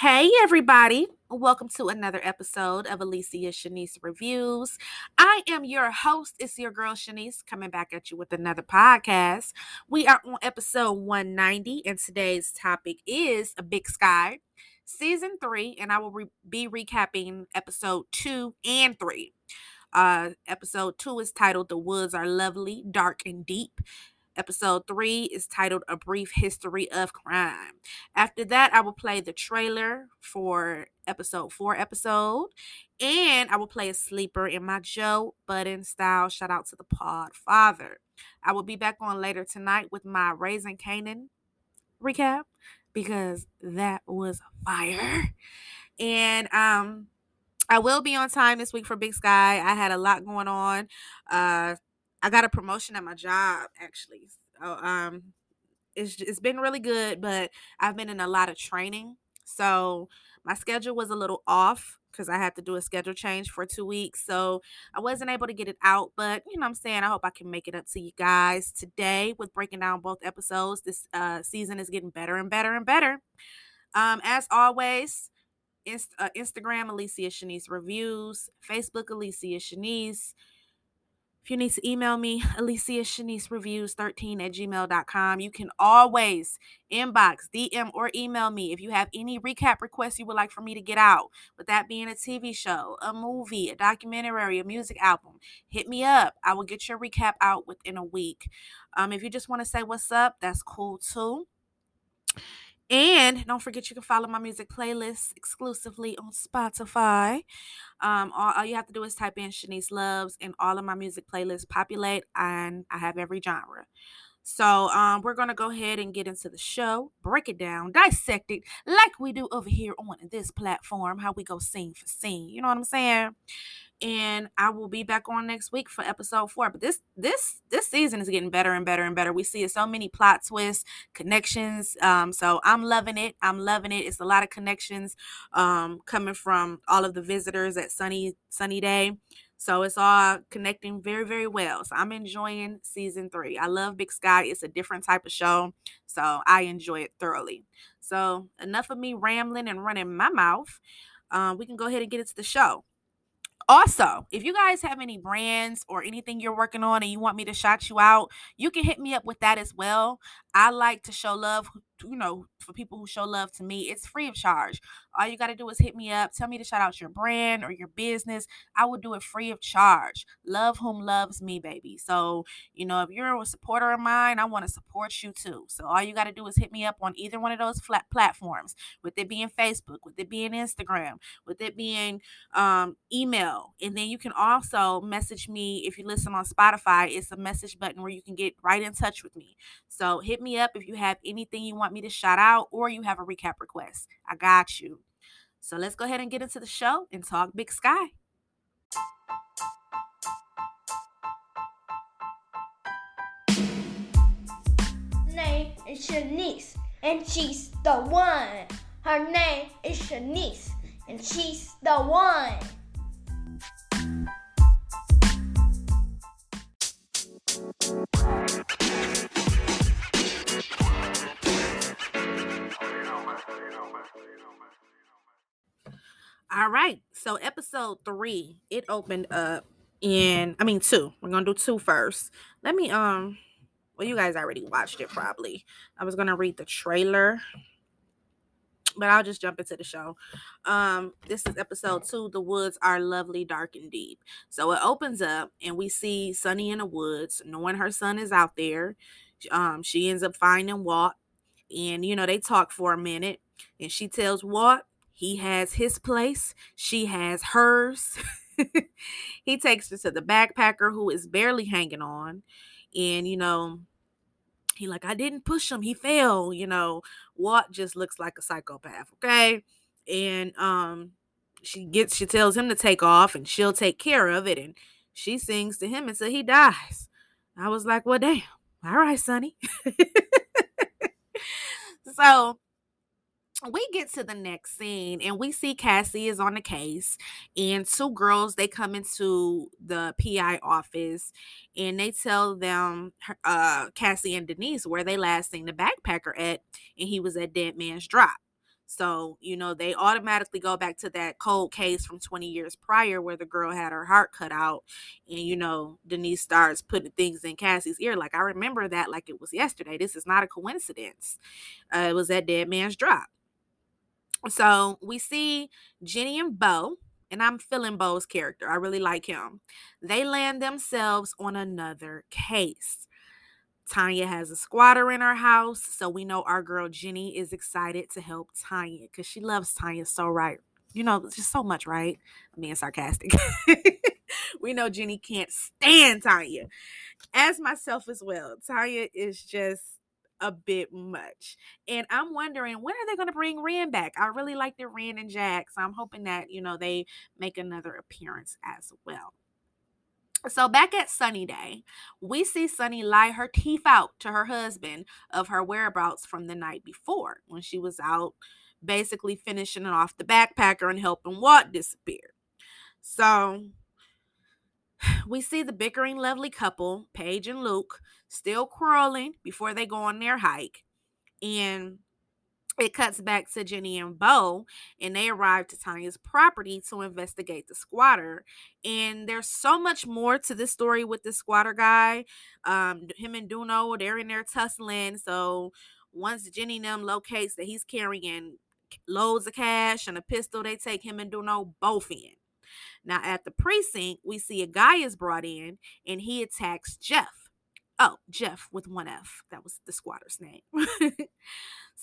Hey, everybody. Welcome to another episode of Alicia Shanise Reviews. I am your host. It's your girl Shanise coming back at you with another podcast. We are on episode 190, and today's topic is A Big Sky, season three, and I will re- be recapping episode two and three. Uh, episode two is titled The Woods Are Lovely, Dark, and Deep. Episode three is titled A Brief History of Crime. After that, I will play the trailer for episode four episode. And I will play a sleeper in my Joe Budden style. Shout out to the pod father. I will be back on later tonight with my Raising Kanan recap because that was fire. And um I will be on time this week for Big Sky. I had a lot going on. Uh I got a promotion at my job actually. So, um, it's it's been really good, but I've been in a lot of training, so my schedule was a little off because I had to do a schedule change for two weeks, so I wasn't able to get it out. But you know, what I'm saying I hope I can make it up to you guys today with breaking down both episodes. This uh, season is getting better and better and better. Um, as always. Inst- uh, Instagram Alicia Shanise reviews, Facebook Alicia Shanise, you need to email me, Alicia Shanise Reviews 13 at gmail.com. You can always inbox, DM, or email me if you have any recap requests you would like for me to get out. With that being a TV show, a movie, a documentary, a music album, hit me up. I will get your recap out within a week. Um, if you just want to say what's up, that's cool too. And don't forget, you can follow my music playlist exclusively on Spotify. Um, all, all, you have to do is type in Shanise Loves, and all of my music playlists populate, and I have every genre. So um, we're gonna go ahead and get into the show, break it down, dissect it like we do over here on this platform. How we go scene for scene. You know what I'm saying? and I will be back on next week for episode four. But this this this season is getting better and better and better. We see so many plot twists, connections. Um, so I'm loving it. I'm loving it. It's a lot of connections um coming from all of the visitors at Sunny Sunny Day. So it's all connecting very, very well. So I'm enjoying season three. I love Big Sky. It's a different type of show. So I enjoy it thoroughly. So enough of me rambling and running my mouth. Um, we can go ahead and get into the show. Also, if you guys have any brands or anything you're working on and you want me to shout you out, you can hit me up with that as well. I like to show love, you know, for people who show love to me. It's free of charge. All you got to do is hit me up, tell me to shout out your brand or your business. I will do it free of charge. Love whom loves me, baby. So, you know, if you're a supporter of mine, I want to support you too. So, all you got to do is hit me up on either one of those flat platforms, with it being Facebook, with it being Instagram, with it being um, email. And then you can also message me if you listen on Spotify. It's a message button where you can get right in touch with me. So, hit me up if you have anything you want me to shout out or you have a recap request. I got you. So let's go ahead and get into the show and talk Big Sky. Name is Shanise, and she's the one. Her name is Shanise, and she's the one. So episode three, it opened up in I mean two. We're gonna do two first. Let me um well you guys already watched it probably. I was gonna read the trailer. But I'll just jump into the show. Um, this is episode two. The woods are lovely, dark, and deep. So it opens up, and we see Sunny in the woods, knowing her son is out there. Um, she ends up finding Walt, and you know they talk for a minute, and she tells Walt he has his place, she has hers. he takes her to the backpacker who is barely hanging on. And, you know, he like, I didn't push him. He fell, you know. Walt just looks like a psychopath, okay? And um she gets she tells him to take off and she'll take care of it. And she sings to him until he dies. I was like, well, damn. All right, Sunny. so we get to the next scene and we see Cassie is on the case and two girls they come into the PI office and they tell them uh Cassie and Denise where they last seen the backpacker at and he was at Dead Man's Drop. So, you know, they automatically go back to that cold case from 20 years prior where the girl had her heart cut out. And, you know, Denise starts putting things in Cassie's ear. Like, I remember that like it was yesterday. This is not a coincidence. Uh, it was that dead man's drop. So we see Jenny and Beau, and I'm feeling Beau's character. I really like him. They land themselves on another case. Tonya has a squatter in her house, so we know our girl Jenny is excited to help Tonya because she loves Tonya so right. You know, just so much, right? I'm being sarcastic. we know Jenny can't stand Tonya, as myself as well. Tonya is just a bit much. And I'm wondering when are they going to bring Ren back? I really like the Ren and Jack, so I'm hoping that, you know, they make another appearance as well. So back at Sunny Day, we see Sunny lie her teeth out to her husband of her whereabouts from the night before when she was out basically finishing off the backpacker and helping Walt disappear. So we see the bickering lovely couple, Paige and Luke, still quarreling before they go on their hike. And it cuts back to Jenny and Beau, and they arrive to Tonya's property to investigate the squatter. And there's so much more to this story with the squatter guy. Um, him and Duno, they're in there tussling. So once Jenny them locates that he's carrying loads of cash and a pistol, they take him and Duno both in. Now at the precinct, we see a guy is brought in and he attacks Jeff. Oh, Jeff with one F. That was the squatter's name.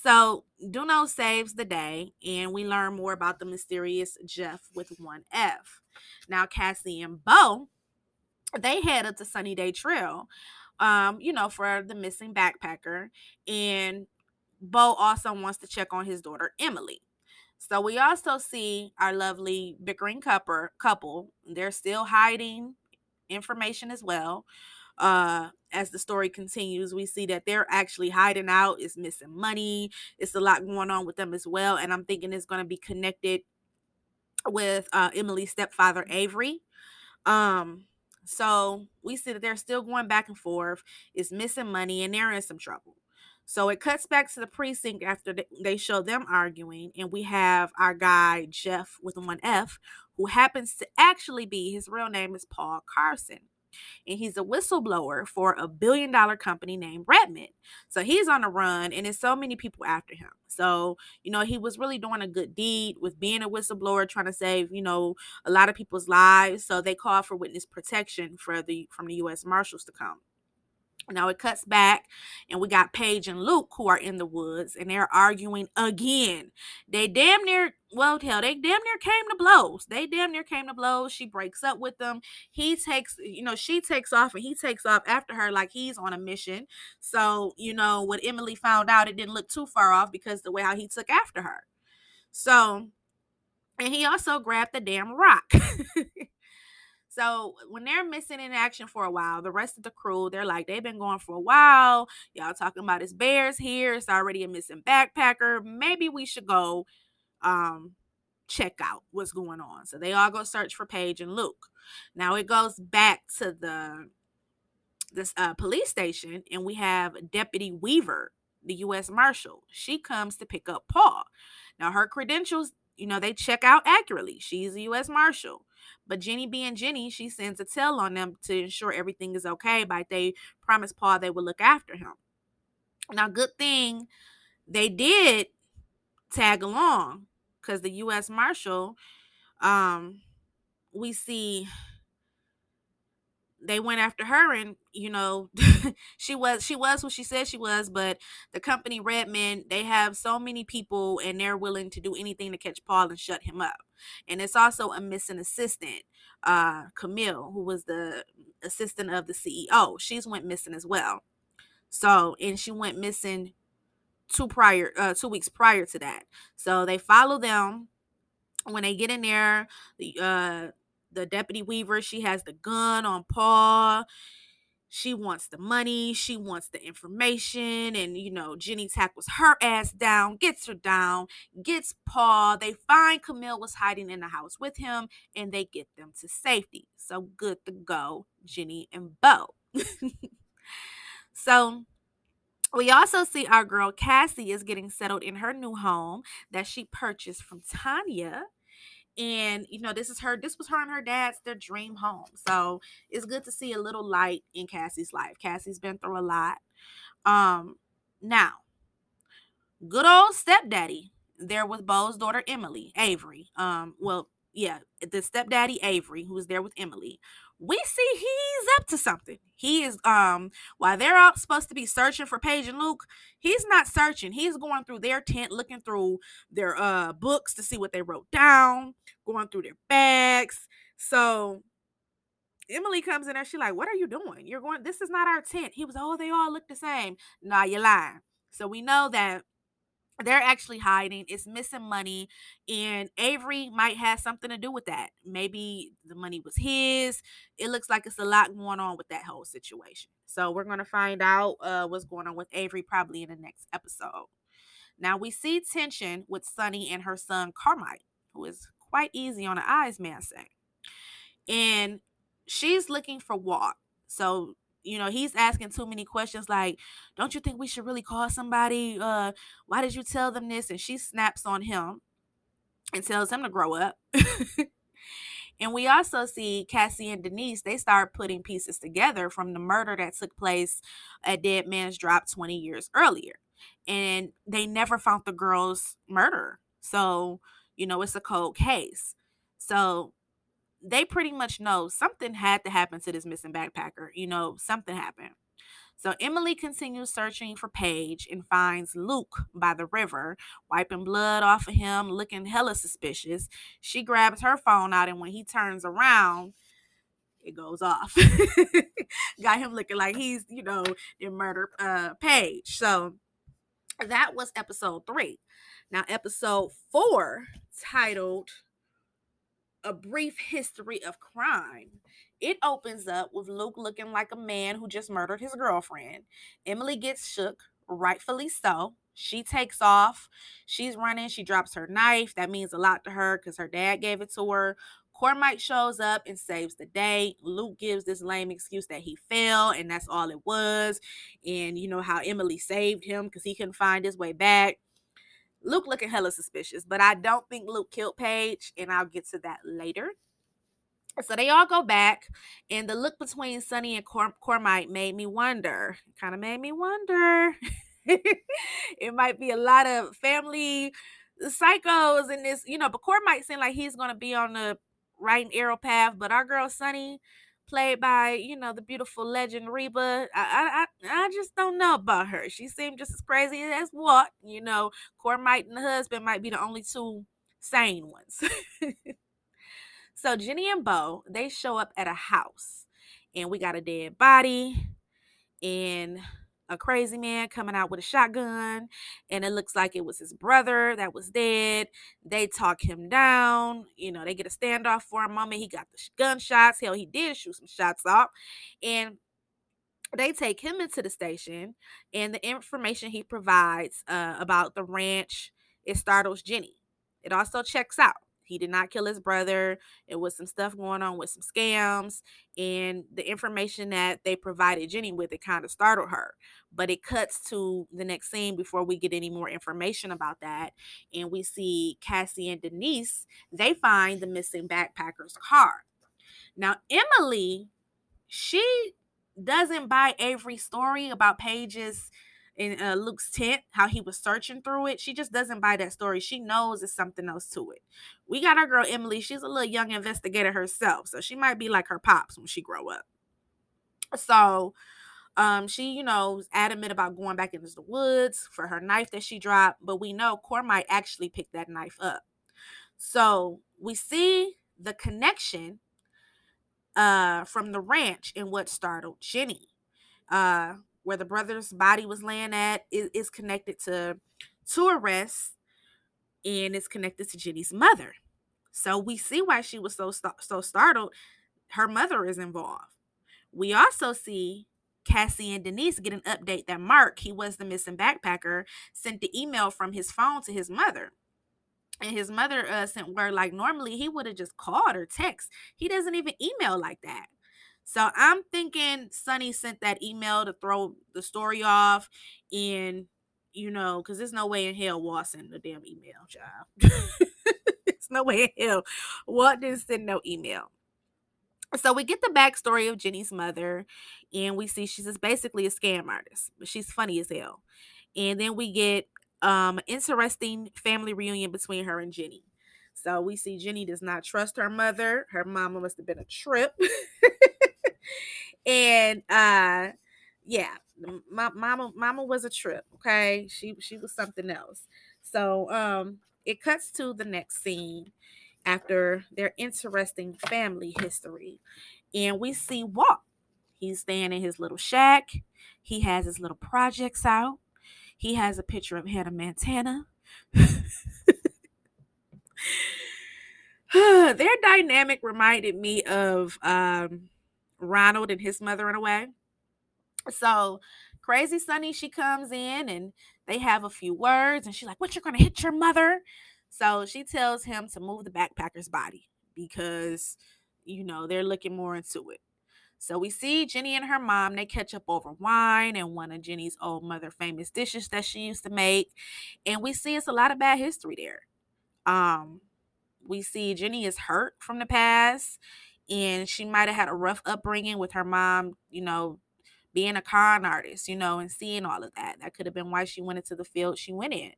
So Duno saves the day, and we learn more about the mysterious Jeff with one F. Now Cassie and Beau, they head up to Sunny Day Trail, um, you know, for the missing backpacker, and Beau also wants to check on his daughter Emily. So we also see our lovely bickering couple. Couple, they're still hiding information as well uh as the story continues we see that they're actually hiding out is missing money it's a lot going on with them as well and i'm thinking it's going to be connected with uh emily's stepfather avery um so we see that they're still going back and forth is missing money and they're in some trouble so it cuts back to the precinct after they show them arguing, and we have our guy Jeff with one F, who happens to actually be his real name is Paul Carson and he's a whistleblower for a billion dollar company named Redmond. So he's on the run, and there's so many people after him. So, you know, he was really doing a good deed with being a whistleblower, trying to save, you know, a lot of people's lives. So they called for witness protection for the from the US Marshals to come. Now it cuts back, and we got Paige and Luke who are in the woods, and they're arguing again. They damn near, well, hell, they damn near came to blows. They damn near came to blows. She breaks up with them. He takes, you know, she takes off, and he takes off after her like he's on a mission. So, you know, when Emily found out, it didn't look too far off because the way how he took after her. So, and he also grabbed the damn rock. So when they're missing in action for a while, the rest of the crew, they're like, they've been going for a while. Y'all talking about his bears here. It's already a missing backpacker. Maybe we should go um check out what's going on. So they all go search for Paige and Luke. Now it goes back to the this uh, police station, and we have Deputy Weaver, the U.S. Marshal. She comes to pick up Paul. Now her credentials, you know, they check out accurately. She's a U.S. Marshal. But Jenny being Jenny, she sends a tell on them to ensure everything is okay. But they promised Paul they would look after him. Now, good thing they did tag along because the U.S. Marshal, um, we see they went after her and you know she was she was what she said she was but the company redmond they have so many people and they're willing to do anything to catch paul and shut him up. And it's also a missing assistant uh camille who was the assistant of the ceo she's went missing as well. So and she went missing two prior uh two weeks prior to that. So they follow them. When they get in there the uh the deputy weaver she has the gun on paul. She wants the money she wants the information and you know jenny tackles her ass down gets her down gets paul. They find camille was hiding in the house with him and they get them to safety. So good to go jenny and beau so We also see our girl Cassie is getting settled in her new home that she purchased from Tonya. And you know, this is her, this was her and her dad's their dream home. So it's good to see a little light in Cassie's life. Cassie's been through a lot. Um, now, good old stepdaddy there with Beau's daughter Emily, Avery. Um, well, yeah, the stepdaddy Avery, who was there with Emily. We see he's up to something. He is um while they're all supposed to be searching for Paige and Luke, he's not searching. He's going through their tent, looking through their uh books to see what they wrote down, going through their bags. So Emily comes in there, she's like, What are you doing? You're going, this is not our tent. He was, oh, they all look the same. Nah, you're lying. So we know that they're actually hiding. It's missing money, and Avery might have something to do with that. Maybe the money was his. It looks like it's a lot going on with that whole situation. So we're gonna find out uh, what's going on with Avery probably in the next episode. Now we see tension with Sunny and her son Cormac, who is quite easy on the eyes, may I say. And she's looking for Walt. So you know he's asking too many questions like don't you think we should really call somebody? Uh why did you tell them this? And she snaps on him and tells him to grow up. And we also see cassie and denise they start putting pieces together from the murder that took place at dead man's drop 20 years earlier and they never found the girl's murder so you know it's a cold case. So they pretty much know something had to happen to this missing backpacker. You know, something happened. So Emily continues searching for Paige and finds Luke by the river, wiping blood off of him, looking hella suspicious. She grabs her phone out, and when he turns around, it goes off. Got him looking like he's, you know, the murder uh Paige. So that was episode three. Now, episode four, titled a brief history of crime. It opens up with Luke looking like a man who just murdered his girlfriend. Emily gets shook, rightfully so. She takes off. She's running. She drops her knife. That means a lot to her because her dad gave it to her. Cormac shows up and saves the day. Luke gives this lame excuse that he fell and that's all it was. And you know how Emily saved him because he couldn't find his way back. Luke looking hella suspicious, but I don't think Luke killed Paige, and I'll get to that later. So they all go back, and the look between Sunny and Cor- Cormac made me wonder. Kind of made me wonder. it might be a lot of family psychos in this, you know. But Cormac seemed like he's gonna be on the right and arrow path, but our girl Sunny, played by you know the beautiful legend Reba. I, I I just don't know about her. She seemed just as crazy as what you know. Cormac and the husband might be the only two sane ones. so Jenny and Beau they show up at a house, and we got a dead body, and a crazy man coming out with a shotgun and it looks like it was his brother that was dead they talk him down you know they get a standoff for a moment he got the gunshots hell he did shoot some shots off and they take him into the station and the information he provides uh, about the ranch it startles jenny it also checks out he did not kill his brother. It was some stuff going on with some scams. And the information that they provided Jenny with, it kind of startled her. But it cuts to the next scene before we get any more information about that. And we see Cassie and Denise, they find the missing backpacker's car. Now, Emily, she doesn't buy every story about pages in uh, Luke's tent, how he was searching through it. She just doesn't buy that story. She knows it's something else to it. We got our girl Emily. She's a little young investigator herself, so she might be like her pops when she grow up. So, um, she, you know, was adamant about going back into the woods for her knife that she dropped, but we know Cormac actually picked that knife up. So we see the connection uh from the ranch and what startled Jenny. Uh where the brother's body was laying at is, is connected to two arrests and it's connected to Jenny's mother. So we see why she was so so startled. Her mother is involved. We also see Cassie and Denise get an update that Mark, he was the missing backpacker, sent the email from his phone to his mother. And his mother uh, sent word like normally he would have just called or text. He doesn't even email like that. So I'm thinking Sunny sent that email to throw the story off, and you know, because there's no way in hell Walt sent the damn email, child. there's no way in hell Walt didn't send no email. So we get the backstory of Jenny's mother, and we see she's just basically a scam artist, but she's funny as hell. And then we get um interesting family reunion between her and Jenny. So we see Jenny does not trust her mother. Her mama must have been a trip. and uh yeah, my mama mama was a trip, okay? She she was something else. So um it cuts to the next scene after their interesting family history. And we see Walt. He's staying in his little shack. He has his little projects out. He has a picture of Hannah Montana. Their dynamic reminded me of um, Ronald and his mother in a way. So crazy Sunny, she comes in and they have a few words, and she's like, "What you're gonna hit your mother?" So she tells him to move the backpacker's body because you know they're looking more into it. So we see Jenny and her mom, they catch up over wine and one of Jenny's old mother famous dishes that she used to make. And we see it's a lot of bad history there. Um, we see Jenny is hurt from the past and she might have had a rough upbringing with her mom, you know, being a con artist, you know, and seeing all of that. That could have been why she went into the field she went in.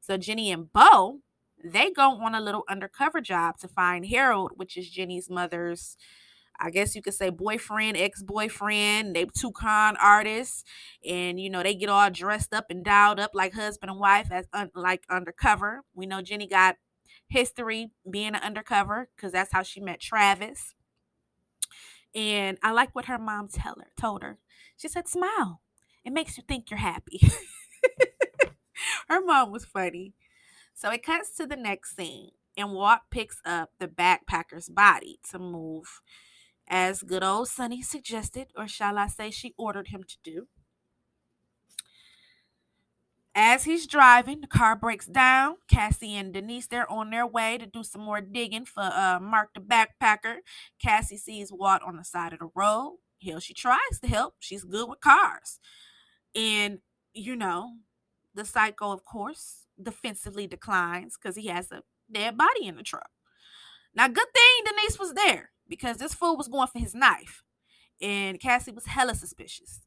So Jenny and Beau, they go on a little undercover job to find Harold, which is Jenny's mother's I guess you could say boyfriend, ex boyfriend. They two con artists, and you know they get all dressed up and dialed up like husband and wife as un- like undercover. We know Jenny got history being an undercover because that's how she met Travis. And I like what her mom tell her told her. She said, "Smile. It makes you think you're happy." her mom was funny. So it cuts to the next scene, and Walt picks up the backpacker's body to move, as good old Sunny suggested, or shall I say, she ordered him to do. As he's driving, the car breaks down. Cassie and Denise, they're on their way to do some more digging for uh, Mark the backpacker. Cassie sees Walt on the side of the road. Hell, she tries to help. She's good with cars. And, you know, the psycho, of course, defensively declines because he has a dead body in the truck. Now, good thing Denise was there because this fool was going for his knife. And Cassie was hella suspicious.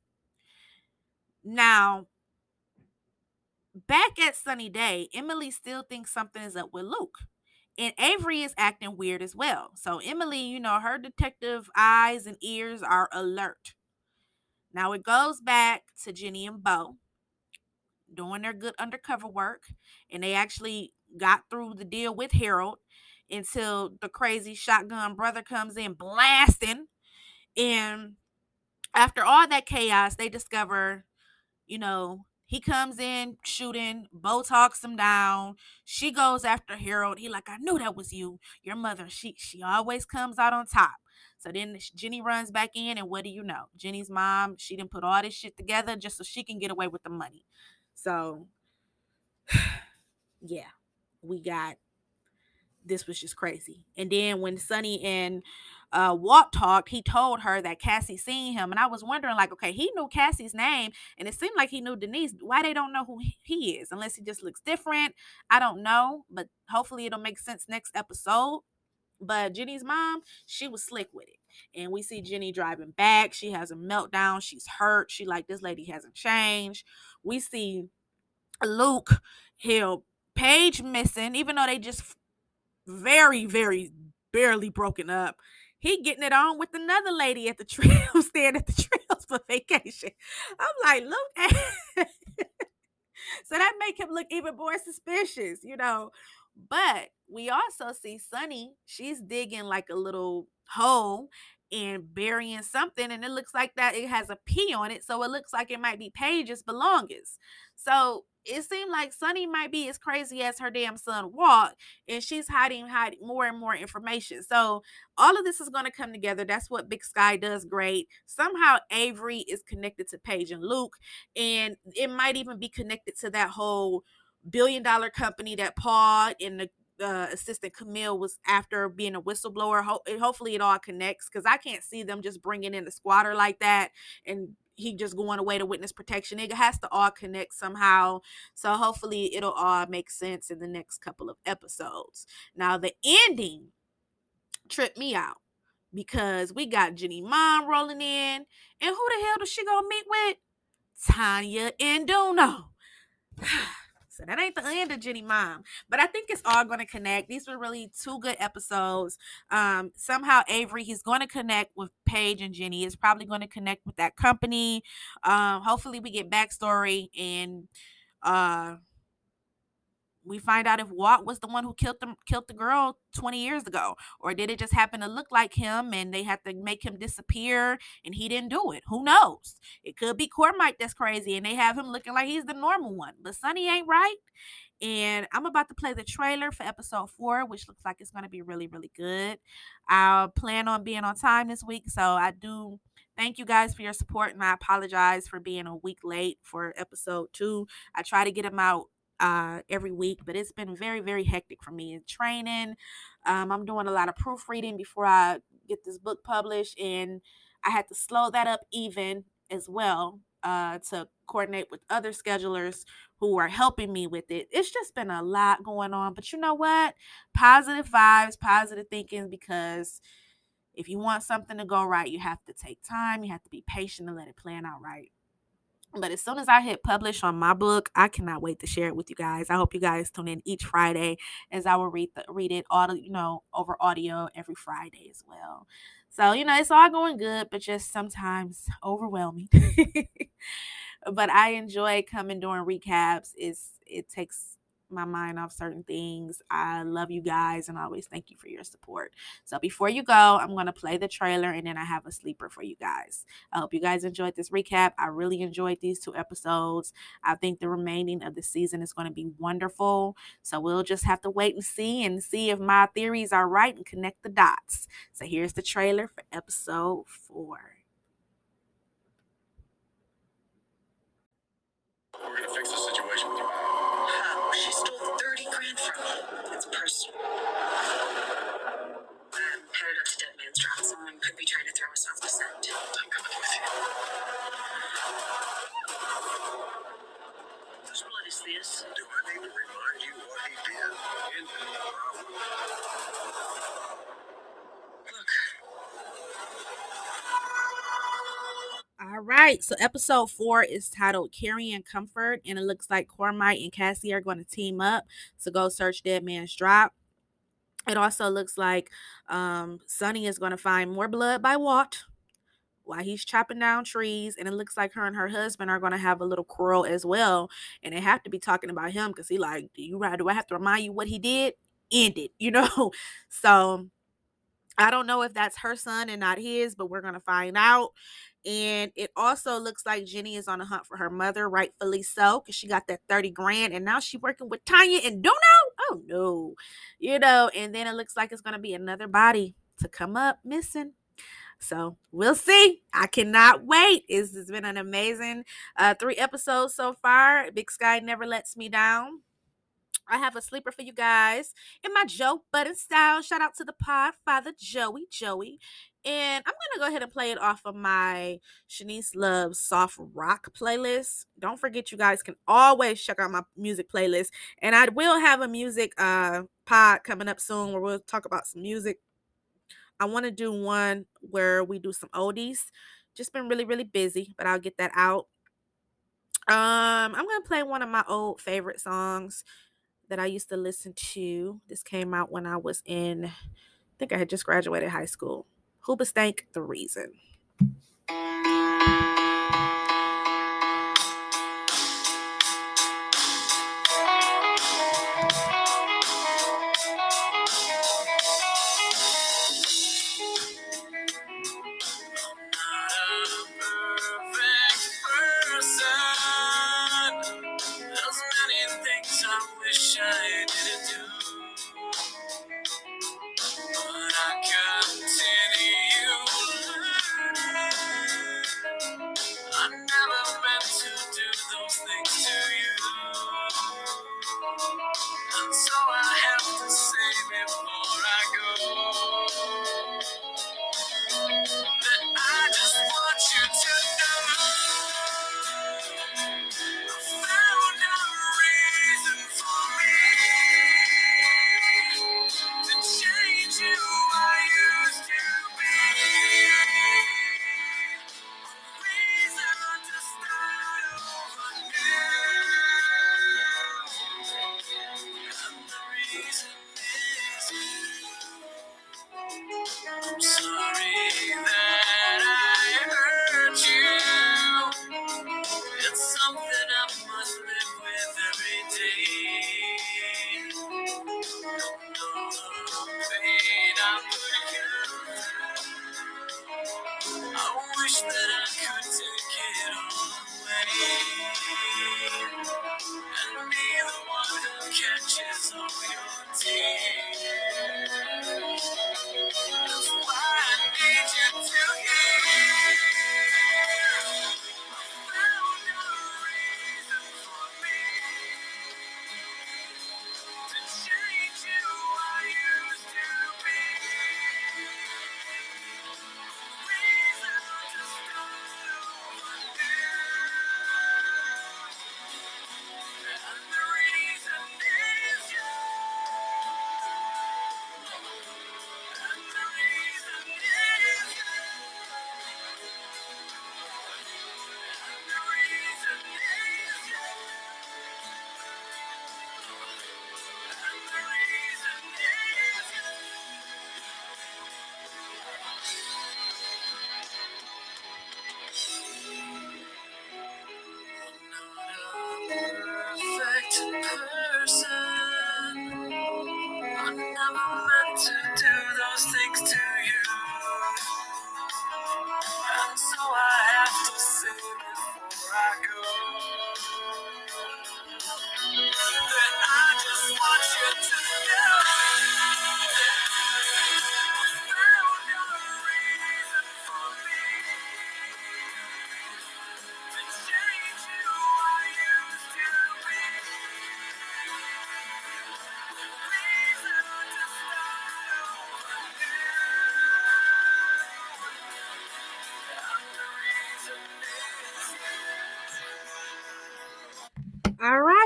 Now, Back at Sunny Day, Emily still thinks something is up with Luke. And Avery is acting weird as well. So Emily, you know, her detective eyes and ears are alert. Now it goes back to Jenny and Beau doing their good undercover work. And they actually got through the deal with Harold until the crazy shotgun brother comes in blasting. And after all that chaos, they discover, you know, he comes in shooting, Beau talks him down. She goes after Harold. He like, I knew that was you. Your mother, she she always comes out on top. So then Jenny runs back in, and what do you know? Jenny's mom, she didn't put all this shit together just so she can get away with the money. So yeah, we got this was just crazy. And then when Sunny and uh, Walt talked, he told her that Cassie seen him, and I was wondering, like, okay, he knew Cassie's name, and it seemed like he knew Denise. Why they don't know who he is, unless he just looks different? I don't know, but hopefully it'll make sense next episode. But Jenny's mom, she was slick with it. And we see Jenny driving back. She has a meltdown. She's hurt. She like this lady hasn't changed. We see Luke, hell, Paige missing, even though they just very, very barely broken up he getting it on with another lady at the trail, staying at the trails for vacation. I'm like, look at so that make him look even more suspicious, you know. But we also see Sunny, she's digging like a little hole and burying something, and it looks like that it has a P on it, so it looks like it might be Paige's belongings. So it seemed like Sunny might be as crazy as her damn son Walt, and she's hiding, hiding more and more information. So all of this is going to come together. That's what Big Sky does great. Somehow Avery is connected to Paige and Luke, and it might even be connected to that whole billion dollar company that Paul and the uh, assistant Camille was after being a whistleblower. Ho- hopefully, it all connects because I can't see them just bringing in the squatter like that and he just going away to witness protection. It has to all connect somehow. So hopefully, it'll all make sense in the next couple of episodes. Now, the ending tripped me out because we got Jenny Mom rolling in, and who the hell does she gonna meet with? Tonya and So that ain't the end of Jenny Mom. But I think it's all going to connect. These were really two good episodes. Um, somehow Avery, he's going to connect with Paige and Jenny. Is probably going to connect with that company. Um, hopefully we get backstory and uh we find out if Walt was the one who killed them killed the girl 20 years ago or did it just happen to look like him and they had to make him disappear and he didn't do it? Who knows? It could be Cormac that's crazy and they have him looking like he's the normal one but Sunny ain't right. And I'm about to play the trailer for episode 4 which looks like it's going to be really really good. I plan on being on time this week so I do Thank you guys for your support, and I apologize for being a week late for episode two. I try to get them out uh, every week, but it's been very, very hectic for me in training. Um, I'm doing a lot of proofreading before I get this book published, and I had to slow that up even as well uh, to coordinate with other schedulers who are helping me with it. It's just been a lot going on, but you know what? Positive vibes, positive thinking, because if you want something to go right, you have to take time, you have to be patient and let it plan out right. But as soon as I hit publish on my book, I cannot wait to share it with you guys. I hope you guys tune in each Friday as I will read the, read it audio, you know, over audio every Friday as well. So, you know, it's all going good, but just sometimes overwhelming. but I enjoy coming during recaps. It's it takes my mind off certain things. I love you guys and always thank you for your support. So before you go, I'm going to play the trailer and then I have a sleeper for you guys. I hope you guys enjoyed this recap. I really enjoyed these two episodes. I think the remaining of the season is going to be wonderful. So we'll just have to wait and see and see if my theories are right and connect the dots. So here's the trailer for episode 4. We're going to fix the situation is? Do I need to remind you what he did? All right, so episode four is titled Carrying Comfort, and it looks like Cormac and Cassie are going to team up to go search Dead Man's Drop. It also looks like um, Sunny is going to find more blood by Walt while he's chopping down trees, and it looks like her and her husband are going to have a little quarrel as well, and they have to be talking about him because he like, do you do I have to remind you what he did? End it, you know. So I don't know if that's her son and not his, but we're gonna find out. And it also looks like Jenny is on a hunt for her mother, rightfully so, because she got that 30 grand and now she's working with Tonya and Dono. Oh no. You know, and then it looks like it's gonna be another body to come up missing. So we'll see. I cannot wait. It's, it's been an amazing uh, three episodes so far. Big Sky never lets me down. I have a sleeper for you guys in my Joe Budden style. Shout out to the pod father Joey. Joey. And I'm gonna go ahead and play it off of my Shanise Loves Soft Rock playlist. Don't forget, you guys can always check out my music playlist. And I will have a music uh pod coming up soon where we'll talk about some music. I want to do one where we do some oldies. Just been really, really busy, but I'll get that out. Um, I'm gonna play one of my old favorite songs that I used to listen to. This came out when I was in, I think I had just graduated high school. Hoobastank, The Reason.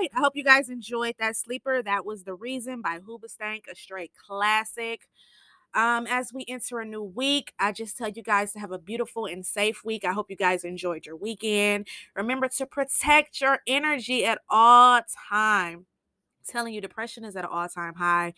Right. I hope you guys enjoyed that sleeper. That was The Reason by Hoobastank, a straight classic. Um, as we enter a new week, I just tell you guys to have a beautiful and safe week. I hope you guys enjoyed your weekend. Remember to protect your energy at all time. telling you, depression is at an all-time high.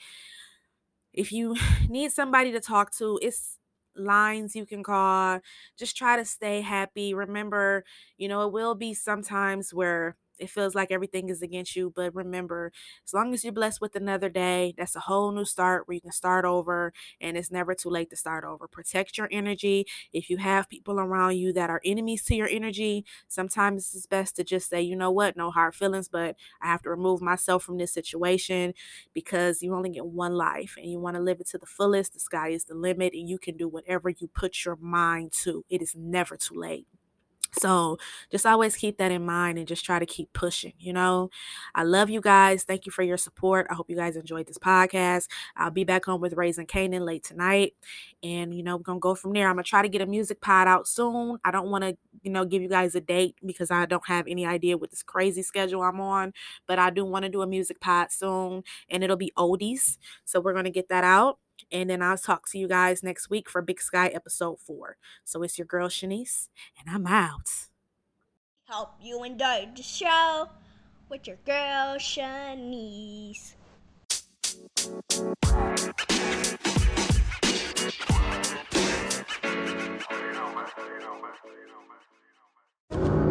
If you need somebody to talk to, it's lines you can call. Just try to stay happy. Remember, you know, it will be sometimes where it feels like everything is against you. But remember, as long as you're blessed with another day, that's a whole new start where you can start over and it's never too late to start over. Protect your energy. If you have people around you that are enemies to your energy, sometimes it's best to just say, you know what, no hard feelings, but I have to remove myself from this situation because you only get one life and you want to live it to the fullest. The sky is the limit and you can do whatever you put your mind to. It is never too late. So just always keep that in mind and just try to keep pushing. You know, I love you guys. Thank you for your support. I hope you guys enjoyed this podcast. I'll be back home with Raising Kanan late tonight. And, you know, we're to go from there. I'm to try to get a music pod out soon. I don't want to, you know, give you guys a date because I don't have any idea what this crazy schedule I'm on. But I do want to do a music pod soon and it'll be oldies. So we're to get that out. And then I'll talk to you guys next week for Big Sky episode four. So it's your girl Shanise, and I'm out. Help you enjoy the show with your girl Shanise. you.